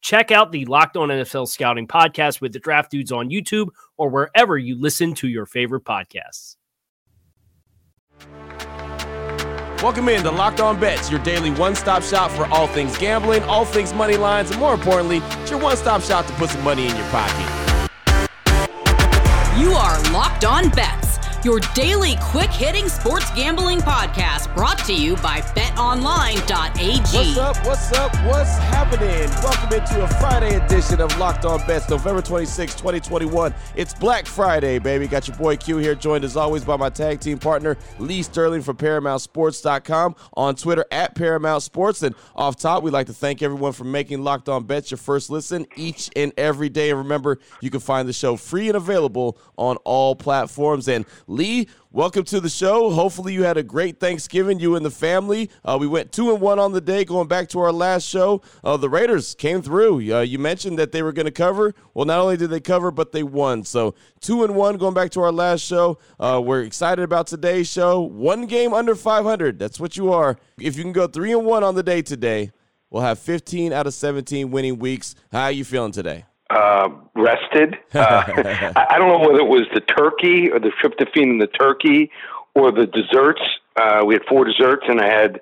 Check out the Locked On NFL Scouting podcast with the draft dudes on YouTube or wherever you listen to your favorite podcasts. Welcome in to Locked On Bets, your daily one stop shop for all things gambling, all things money lines, and more importantly, it's your one stop shop to put some money in your pocket. You are Locked On Bets your daily quick hitting sports gambling podcast brought to you by betonline.ag. What's up? What's up? What's happening? Welcome into a Friday edition of Locked On Bets, November 26, 2021. It's Black Friday, baby. Got your boy Q here, joined as always by my tag team partner, Lee Sterling from ParamountSports.com on Twitter at Paramount Sports. And off top, we'd like to thank everyone for making Locked On Bets your first listen each and every day. And remember, you can find the show free and available on all platforms. And Lee, welcome to the show. Hopefully, you had a great Thanksgiving, you and the family. Uh, we went two and one on the day, going back to our last show. Uh, the Raiders came through. Uh, you mentioned that they were going to cover. Well, not only did they cover, but they won. So two and one, going back to our last show. Uh, we're excited about today's show. One game under 500. That's what you are. If you can go three and one on the day today, we'll have 15 out of 17 winning weeks. How are you feeling today? Uh, rested. Uh, I, don't know whether it was the turkey or the tryptophan in the turkey or the desserts. Uh, we had four desserts, and I had,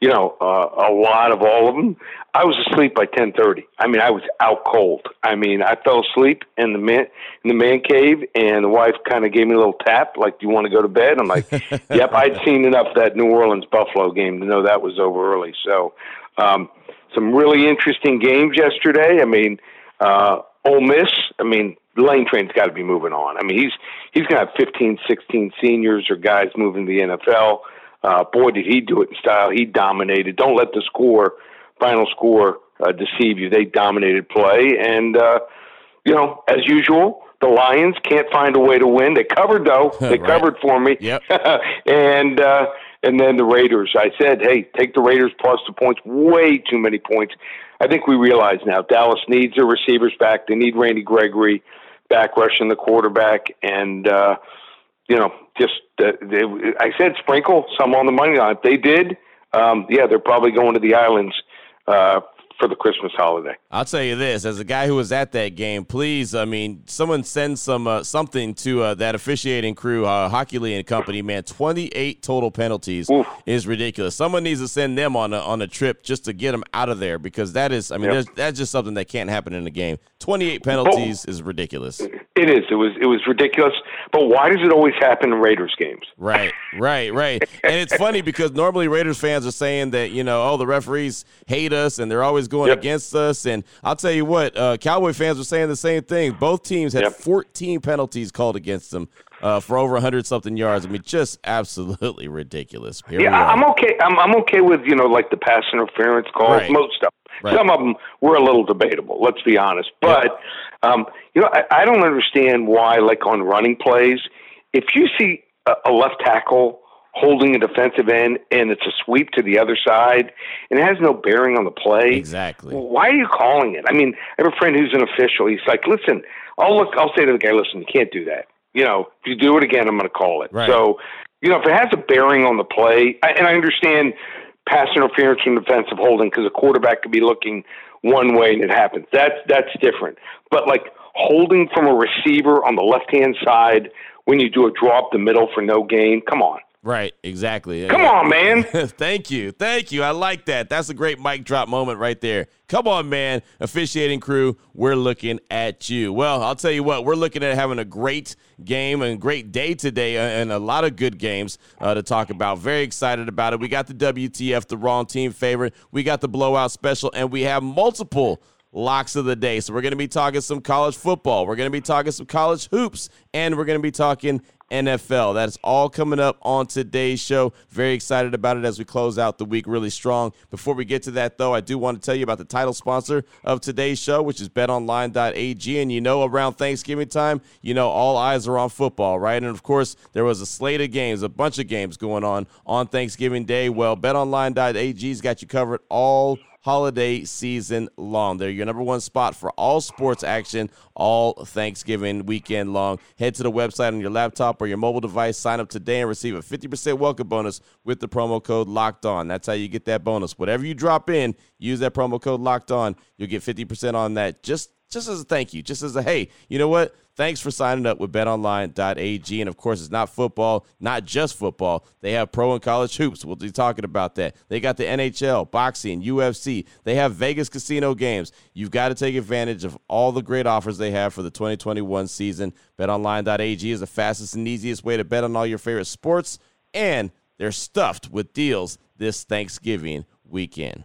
you know, uh, a lot of all of them. I was asleep by ten thirty. I mean, I was out cold. I mean, I fell asleep in the man in the man cave, and the wife kind of gave me a little tap, like, "Do you want to go to bed?" I'm like, "Yep." I'd seen enough of that New Orleans Buffalo game to know that was over early. So, um, some really interesting games yesterday. I mean uh, Ole Miss, I mean, Lane Train's got to be moving on. I mean, he's he's going to have 15, 16 seniors or guys moving to the NFL. Uh, boy, did he do it in style. He dominated. Don't let the score, final score, uh, deceive you. They dominated play, and uh, you know, as usual, the Lions can't find a way to win. They covered though. They right. covered for me. Yep. and uh, and then the Raiders. I said, hey, take the Raiders plus the points. Way too many points. I think we realize now Dallas needs their receivers back. They need Randy Gregory back rushing the quarterback, and uh, you know, just uh, they, I said sprinkle some on the money line. If they did, um, yeah, they're probably going to the islands uh, for the Christmas holiday. I'll tell you this: as a guy who was at that game, please, I mean, someone send some uh, something to uh, that officiating crew, uh, Hochuli and company. Man, twenty eight total penalties Oof. is ridiculous. Someone needs to send them on a, on a trip just to get them out of there because that is, I mean, yep. that's just something that can't happen in a game. Twenty eight penalties is ridiculous. It is. It was. It was ridiculous. But why does it always happen in Raiders games? Right. Right. Right. and it's funny because normally Raiders fans are saying that you know, oh, the referees hate us and they're always going yep. against us. And I'll tell you what, uh, Cowboy fans were saying the same thing. Both teams had yep. 14 penalties called against them. Uh, for over 100 something yards. I mean, just absolutely ridiculous. Here yeah, I'm okay. I'm, I'm okay with you know like the pass interference calls, right. most stuff. Right. Some of them were a little debatable. Let's be honest. But yep. um, you know, I, I don't understand why, like on running plays, if you see a, a left tackle holding a defensive end and it's a sweep to the other side and it has no bearing on the play. Exactly. Why are you calling it? I mean, I have a friend who's an official. He's like, listen, I'll look, I'll say to the guy, listen, you can't do that. You know, if you do it again, I'm going to call it. Right. So, you know, if it has a bearing on the play, I, and I understand pass interference from defensive holding because a quarterback could be looking one way and it happens. That's that's different. But like holding from a receiver on the left hand side when you do a drop up the middle for no gain, come on. Right, exactly. Come on, man. Thank you. Thank you. I like that. That's a great mic drop moment right there. Come on, man. Officiating crew, we're looking at you. Well, I'll tell you what, we're looking at having a great game and great day today uh, and a lot of good games uh, to talk about. Very excited about it. We got the WTF, the wrong team favorite. We got the blowout special, and we have multiple locks of the day. So we're going to be talking some college football. We're going to be talking some college hoops, and we're going to be talking NFL. That's all coming up on today's show. Very excited about it as we close out the week really strong. Before we get to that, though, I do want to tell you about the title sponsor of today's show, which is betonline.ag. And you know, around Thanksgiving time, you know, all eyes are on football, right? And of course, there was a slate of games, a bunch of games going on on Thanksgiving Day. Well, betonline.ag's got you covered all holiday season long. They're your number one spot for all sports action all Thanksgiving weekend long. Head to the website on your laptop or your mobile device, sign up today, and receive a 50% welcome bonus with the promo code Locked On. That's how you get that bonus. Whatever you drop in, use that promo code Locked On. You'll get 50% on that just just as a thank you, just as a hey, you know what? Thanks for signing up with betonline.ag. And of course, it's not football, not just football. They have pro and college hoops. We'll be talking about that. They got the NHL, boxing, UFC. They have Vegas casino games. You've got to take advantage of all the great offers they have for the 2021 season. BetOnline.ag is the fastest and easiest way to bet on all your favorite sports, and they're stuffed with deals this Thanksgiving weekend.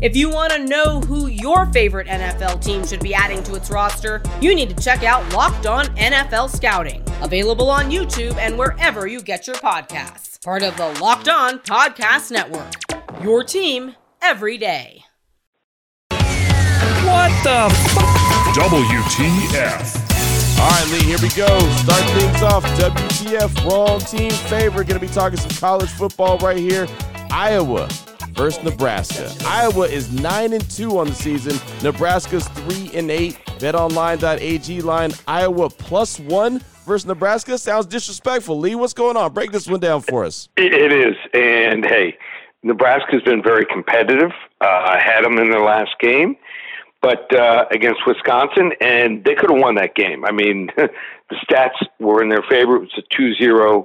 If you want to know who your favorite NFL team should be adding to its roster, you need to check out Locked On NFL Scouting, available on YouTube and wherever you get your podcasts. Part of the Locked On Podcast Network. Your team every day. What the f- WTF. All right, Lee, here we go. Start things off. WTF, wrong team favorite. Going to be talking some college football right here. Iowa versus Nebraska. Iowa is 9 and 2 on the season. Nebraska's 3 and 8. BetOnline.ag line Iowa plus 1 versus Nebraska sounds disrespectful. Lee, what's going on? Break this one down for us. It, is, and hey, Nebraska's been very competitive. Uh, I had them in their last game, but uh, against Wisconsin, and they could have won that game. I mean, the stats were in their favor. It was a 2-0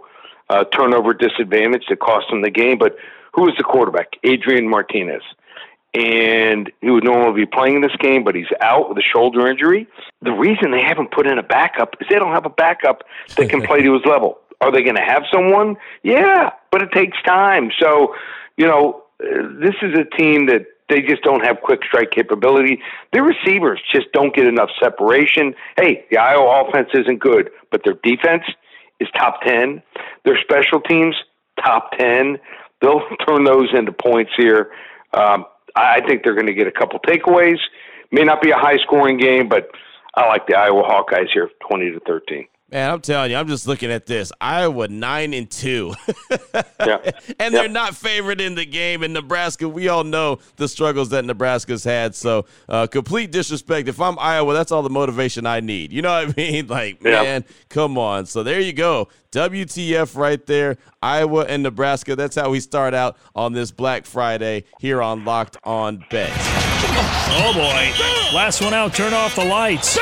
uh, turnover disadvantage that cost them the game, but who is the quarterback? Adrian Martinez. And he would normally be playing in this game, but he's out with a shoulder injury. The reason they haven't put in a backup is they don't have a backup that can play to his level. Are they going to have someone? Yeah, but it takes time. So, you know, this is a team that they just don't have quick strike capability. Their receivers just don't get enough separation. Hey, the Iowa offense isn't good, but their defense is top 10. Their special teams, top 10 they'll turn those into points here. Um, I think they're going to get a couple takeaways. May not be a high scoring game, but I like the Iowa Hawkeyes here, twenty to thirteen. Man, I'm telling you, I'm just looking at this. Iowa nine and two, yeah. and they're not favored in the game. In Nebraska, we all know the struggles that Nebraska's had. So, uh, complete disrespect. If I'm Iowa, that's all the motivation I need. You know what I mean? Like, Yeah. man, come on. So there you go. WTF right there. Iowa and Nebraska. That's how we start out on this Black Friday here on Locked On Bets. Oh boy. Last one out, turn off the lights.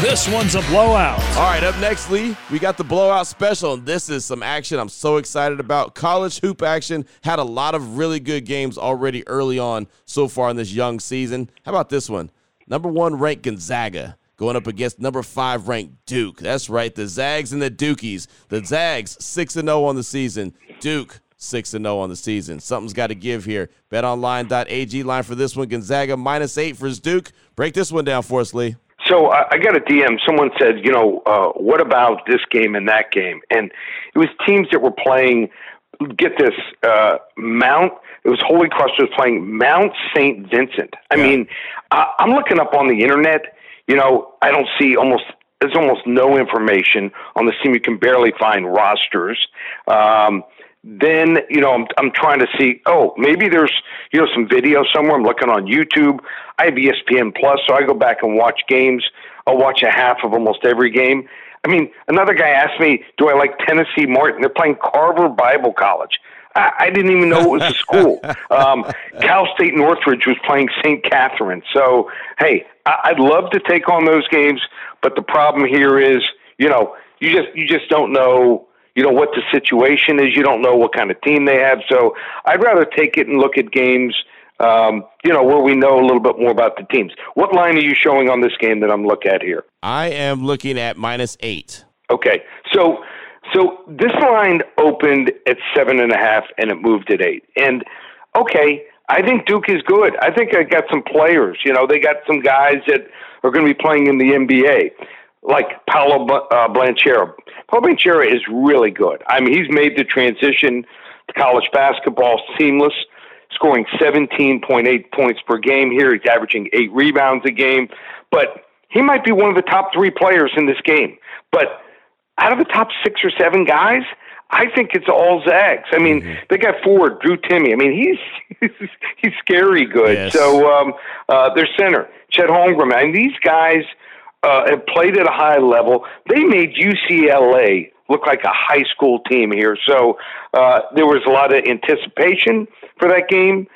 This one's a blowout. All right, up next, Lee, we got the blowout special. And this is some action I'm so excited about. College hoop action had a lot of really good games already early on so far in this young season. How about this one? Number one ranked Gonzaga going up against number five ranked Duke. That's right, the Zags and the Dukies. The Zags 6 and 0 on the season. Duke 6 and 0 on the season. Something's got to give here. BetOnline.ag line for this one. Gonzaga minus eight for Duke. Break this one down for us, Lee. So I, I got a DM. Someone said, you know, uh, what about this game and that game? And it was teams that were playing. Get this, uh, Mount. It was Holy Cross was playing Mount Saint Vincent. I mean, I, I'm looking up on the internet. You know, I don't see almost there's almost no information on this team. You can barely find rosters. Um, then you know I'm, I'm trying to see oh maybe there's you know some video somewhere. I'm looking on youtube. I have espn plus so i go back and watch games. I'll watch a half of almost every game. I mean another guy asked me do i like tennessee martin? They're playing carver bible college. I, I didn't even know it was a school. Um, cal state northridge was playing st catherine. So hey I, i'd love to take on those games but the problem here is you know you just you just don't know you know what the situation is. You don't know what kind of team they have. So I'd rather take it and look at games, um, you know, where we know a little bit more about the teams. What line are you showing on this game that I'm looking at here? I am looking at minus eight. Okay, so so this line opened at seven and a half and it moved at eight. And okay, I think Duke is good. I think I got some players. You know, they got some guys that are going to be playing in the NBA like Paolo uh, Banchero. Paolo Banchero is really good. I mean, he's made the transition to college basketball seamless, scoring 17.8 points per game here. He's averaging eight rebounds a game, but he might be one of the top three players in this game. But out of the top six or seven guys, I think it's all Zags. I mean, mm-hmm. they got forward Drew Timme. I mean, he's he's scary good. Yes. So um, uh, their center, Chet Holmgren. I mean, these guys – uh, have played at a high level. They made UCLA look like a high school team here. So uh, there was a lot of anticipation for that game.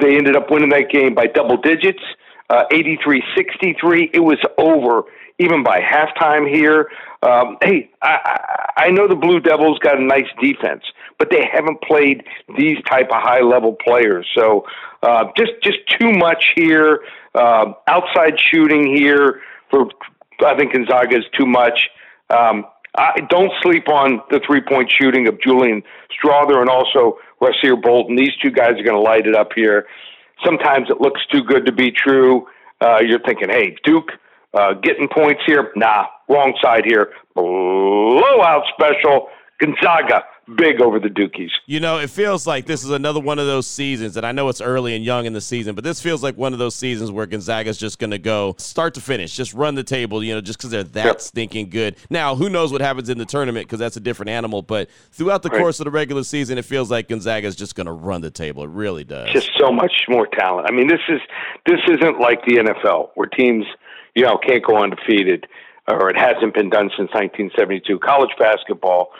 They ended up winning that game by double digits, uh, 83-63. It was over even by halftime here. Um, hey, I, I know the Blue Devils got a nice defense, but they haven't played these type of high level players. So uh, just just too much here. Uh, outside shooting here for I think Gonzaga is too much. Um, I don't sleep on the three point shooting of Julian Strawther and also Rasir Bolton. These two guys are going to light it up here. Sometimes it looks too good to be true. Uh, you're thinking, hey, Duke uh, getting points here. Nah, wrong side here. Blowout special. Gonzaga big over the Dukies. You know, it feels like this is another one of those seasons, and I know it's early and young in the season, but this feels like one of those seasons where Gonzaga's just going to go start to finish, just run the table, you know, just because they're that yep. stinking good. Now, who knows what happens in the tournament because that's a different animal, but throughout the right. course of the regular season, it feels like Gonzaga's just going to run the table. It really does. Just so much more talent. I mean, this is this isn't like the NFL where teams, you know, can't go undefeated or it hasn't been done since 1972. College basketball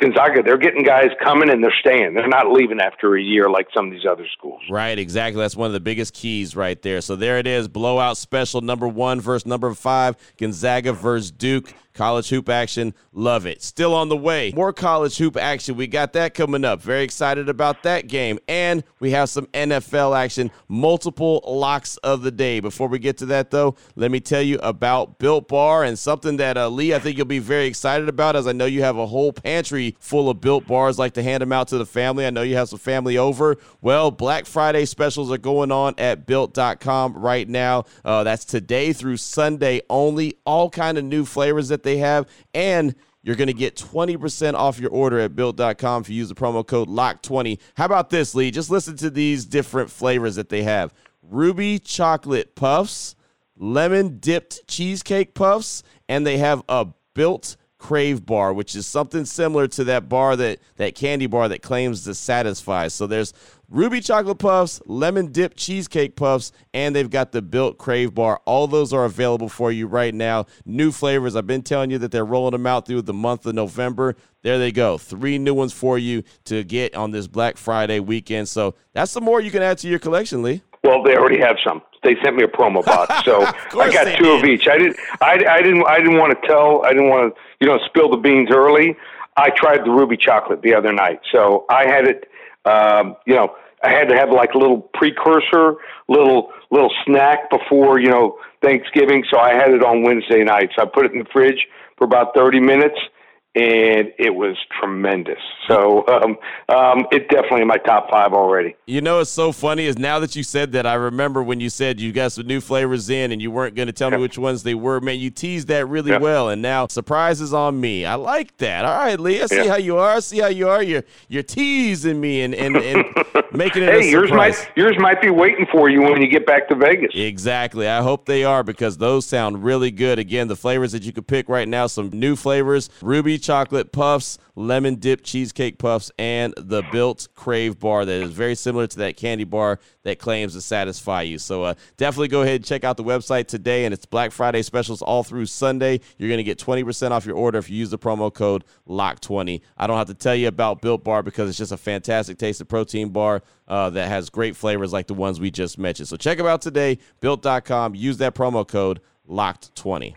Gonzaga, they're getting guys coming and they're staying. They're not leaving after a year like some of these other schools. Right, exactly. That's one of the biggest keys right there. So there it is, blowout special number one versus number five, Gonzaga versus Duke. College hoop action, love it. Still on the way. More college hoop action. We got that coming up. Very excited about that game. And we have some NFL action, multiple locks of the day. Before we get to that, though, let me tell you about Built Bar and something that, uh, Lee, I think you'll be very excited about, as I know you have a whole pantry full of Built Bars, like to hand them out to the family. I know you have some family over. Well, Black Friday specials are going on at built.com right now. Uh, that's today through Sunday only. All kind of new flavors that they have. And you're going to get 20% off your order at built.com if you use the promo code LOCK20. How about this, Lee? Just listen to these different flavors that they have ruby chocolate puffs, lemon dipped cheesecake puffs, and they have a built crave bar which is something similar to that bar that that candy bar that claims to satisfy so there's Ruby chocolate puffs, lemon dip cheesecake puffs, and they've got the built crave bar. All those are available for you right now. New flavors. I've been telling you that they're rolling them out through the month of November. There they go. Three new ones for you to get on this Black Friday weekend. So that's some more you can add to your collection, Lee. Well, they already have some. They sent me a promo box, so I got two did. of each. I didn't. I, I didn't. I didn't want to tell. I didn't want to, you know, spill the beans early. I tried the ruby chocolate the other night, so I had it um, you know, I had to have like a little precursor, little little snack before you know Thanksgiving. So I had it on Wednesday night. So I put it in the fridge for about thirty minutes, and it was tremendous. So um, um, it's definitely in my top five already. You know, it's so funny is now that you said that, I remember when you said you got some new flavors in and you weren't going to tell me which ones they were. Man, you teased that really well, and now surprises on me. I like that. All right, Lee, I see how you are. I see how you are. You're you're teasing me and and, and making it. hey, yours might yours might be waiting for you when you get back to Vegas. Exactly. I hope they are because those sound really good. Again, the flavors that you could pick right now, some new flavors: ruby chocolate puffs, lemon dip cheesecake puffs, and the built crave bar that is very similar to that candy bar that claims to satisfy you. So uh, definitely go ahead and check out the website today, and it's Black Friday specials all through Sunday. You're going to get 20% off your order if you use the promo code LOCK20. I don't have to tell you about Built Bar because it's just a fantastic taste of protein bar uh, that has great flavors like the ones we just mentioned. So check them out today, built.com. Use that promo code LOCKED20.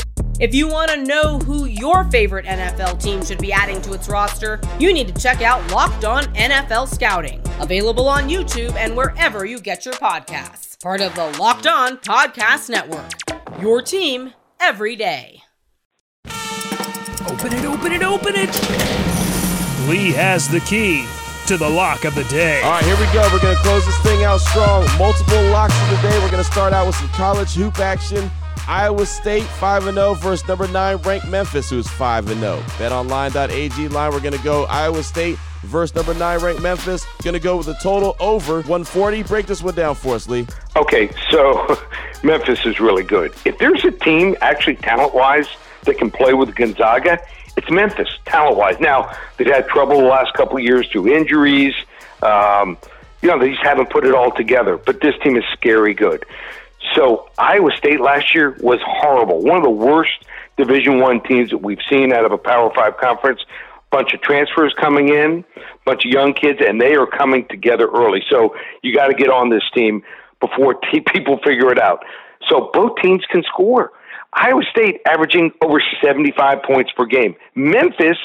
If you want to know who your favorite NFL team should be adding to its roster, you need to check out Locked On NFL Scouting, available on YouTube and wherever you get your podcasts. Part of the Locked On Podcast Network. Your team every day. Open it, open it, open it. Lee has the key to the lock of the day. All right, here we go. We're going to close this thing out strong. Multiple locks of the day. We're going to start out with some college hoop action. Iowa State 5 0 versus number 9 ranked Memphis, who's 5 0. BetOnline.ag line, we're going to go Iowa State versus number 9 ranked Memphis. Going to go with a total over 140. Break this one down for us, Lee. Okay, so Memphis is really good. If there's a team, actually talent wise, that can play with Gonzaga, it's Memphis, talent wise. Now, they've had trouble the last couple of years through injuries. Um, you know, they just haven't put it all together, but this team is scary good. So Iowa State last year was horrible. One of the worst Division One teams that we've seen out of a Power Five conference. Bunch of transfers coming in, bunch of young kids, and they are coming together early. So you got to get on this team before t- people figure it out. So both teams can score. Iowa State averaging over 75 points per game. Memphis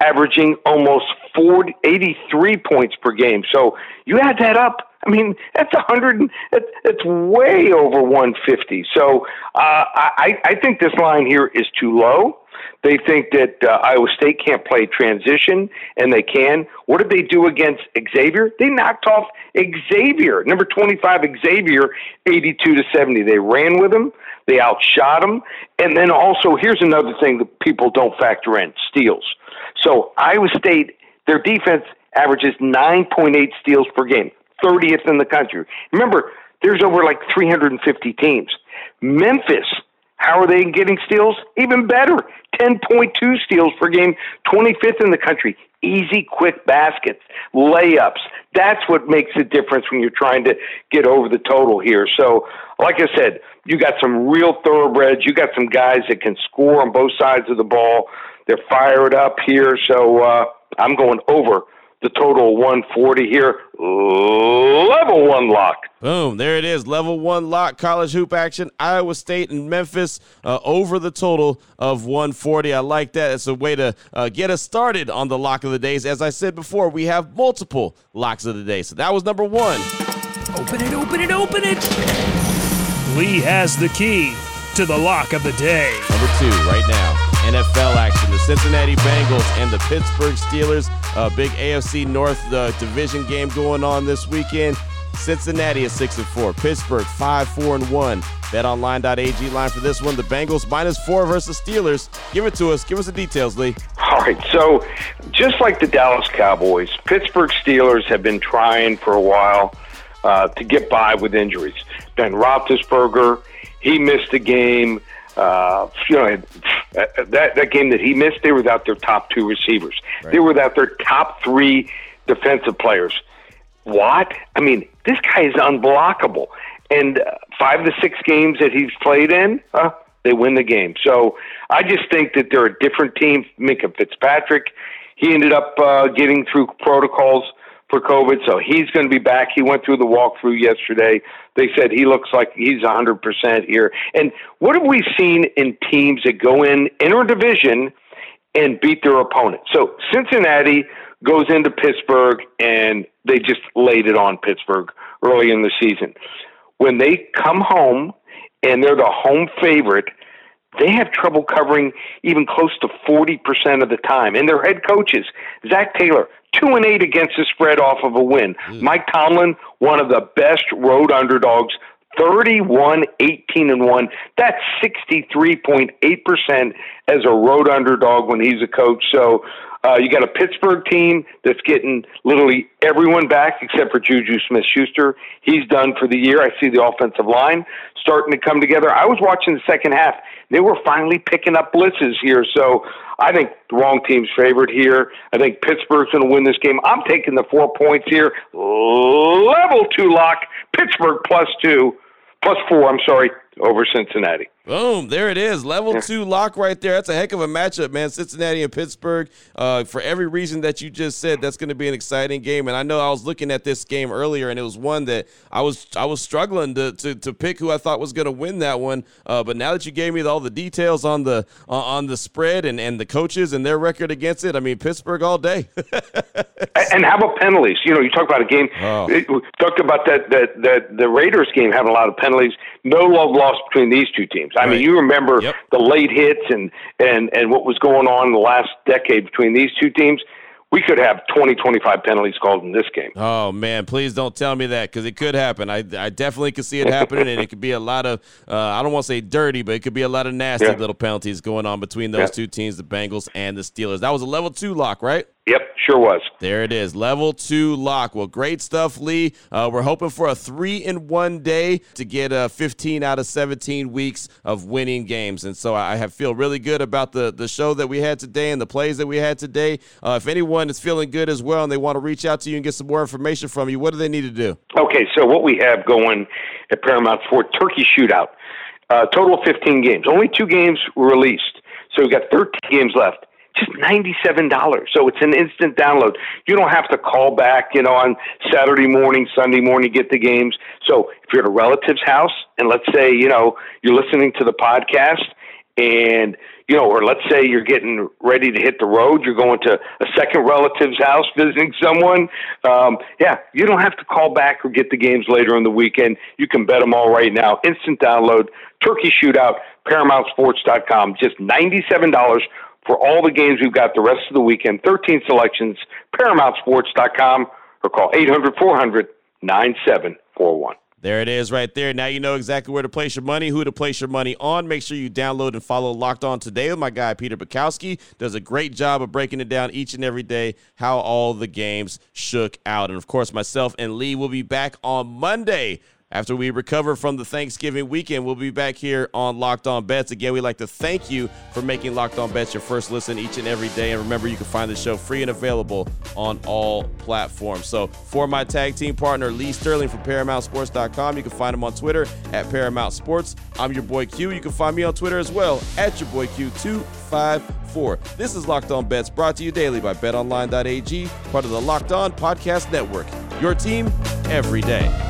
averaging almost 40, 83 points per game. So you add that up, I mean, that's a hundred. It's it's way over 150. So uh, I, I think this line here is too low. They think that uh, Iowa State can't play transition, and they can. What did they do against Xavier? They knocked off Xavier, number 25 Xavier, 82 to 70. They ran with him. They outshot him. And then also, here's another thing that people don't factor in: steals. So Iowa State, their defense averages 9.8 steals per game. 30th in the country. Remember, there's over like 350 teams. Memphis, how are they getting steals? Even better, 10.2 steals per game, 25th in the country. Easy, quick baskets, layups. That's what makes a difference when you're trying to get over the total here. So, like I said, you got some real thoroughbreds. You got some guys that can score on both sides of the ball. They're fired up here. So, uh, I'm going over the total 140 here. Level one lock. Boom. There it is. Level one lock. College hoop action. Iowa State and Memphis uh, over the total of 140. I like that. It's a way to uh, get us started on the lock of the days. As I said before, we have multiple locks of the day. So that was number one. Open it, open it, open it. Lee has the key to the lock of the day. Number two, right now. NFL action. The Cincinnati Bengals and the Pittsburgh Steelers. A big AFC North uh, division game going on this weekend. Cincinnati is six and four. Pittsburgh five, four and one. BetOnline.ag line for this one. The Bengals minus four versus Steelers. Give it to us. Give us the details, Lee. All right. So, just like the Dallas Cowboys, Pittsburgh Steelers have been trying for a while uh, to get by with injuries. Ben Roethlisberger, he missed a game. Uh, you know, that that game that he missed, they were without their top two receivers. Right. They were without their top three defensive players. What? I mean, this guy is unblockable. And uh, five to six games that he's played in, uh, they win the game. So I just think that they're a different team. Minkah Fitzpatrick, he ended up uh, getting through protocols for COVID, so he's going to be back. He went through the walkthrough yesterday. They said he looks like he's 100% here. And what have we seen in teams that go in interdivision and beat their opponent? So Cincinnati goes into Pittsburgh and they just laid it on Pittsburgh early in the season. When they come home and they're the home favorite, they have trouble covering even close to 40% of the time. And their head coaches, Zac Taylor, two and eight against the spread off of a win. Mm. Mike Tomlin, one of the best road underdogs 31 18 and 1 that's 63.8% as a road underdog when he's a coach so uh, you got a Pittsburgh team that's getting literally everyone back except for Juju Smith Schuster. He's done for the year. I see the offensive line starting to come together. I was watching the second half. They were finally picking up blitzes here. So I think the wrong team's favored here. I think Pittsburgh's going to win this game. I'm taking the four points here. Level two lock. Pittsburgh plus two, plus four, I'm sorry, over Cincinnati. Boom, there it is. Level two lock right there. That's a heck of a matchup, man. Cincinnati and Pittsburgh. Uh, for every reason that you just said, that's going to be an exciting game. And I know I was looking at this game earlier, and it was one that I was I was struggling to to, to pick who I thought was going to win that one. Uh, but now that you gave me all the details on the uh, on the spread and, and the coaches and their record against it, I mean Pittsburgh all day. and how about penalties? You know, you talk about a game. Oh. talked about that that that the Raiders game having a lot of penalties. No love lost between these two teams. I right. mean, you remember yep. the late hits and, and, and what was going on in the last decade between these two teams we could have 20, 25 penalties called in this game. Oh man, please don't tell me that because it could happen. I, I definitely could see it happening, and it could be a lot of uh, I don't want to say dirty, but it could be a lot of nasty yeah. little penalties going on between those yeah. two teams, the Bengals and the Steelers. That was a level two lock, right? Yep, sure was. There it is, level two lock. Well, great stuff, Lee. Uh, we're hoping for a three in one day to get uh, 15 out of 17 weeks of winning games, and so I have feel really good about the the show that we had today and the plays that we had today. Uh, if anyone is feeling good as well and they want to reach out to you and get some more information from you, what do they need to do? Okay, so what we have going at Paramount Sport Turkey Shootout, uh, total of 15 games. Only two games were released, so we've got 13 games left just $97. So it's an instant download. You don't have to call back, you know, on Saturday morning, Sunday morning, get the games. So if you're at a relative's house and let's say, you know, you're listening to the podcast and, you know, or let's say you're getting ready to hit the road, you're going to a second relative's house visiting someone. Um, yeah, you don't have to call back or get the games later in the weekend. You can bet them all right now. Instant download, Turkey Shootout, ParamountSports.com. Just $97 for all the games we've got the rest of the weekend. 13 selections, ParamountSports.com, or call 800 400 9741. There it is right there. Now you know exactly where to place your money, who to place your money on. Make sure you download and follow Locked On Today with my guy Peter Bukowski. Does a great job of breaking it down each and every day how all the games shook out. And of course, myself and Lee will be back on Monday after we recover from the Thanksgiving weekend, we'll be back here on Locked On Bets. Again, we'd like to thank you for making Locked On Bets your first listen each and every day. And remember, you can find the show free and available on all platforms. So, for my tag team partner, Lee Sterling from ParamountSports.com, you can find him on Twitter at Paramount Sports. I'm your boy Q. You can find me on Twitter as well at your boy Q254. This is Locked On Bets brought to you daily by BetOnline.ag, part of the Locked On Podcast Network. Your team every day.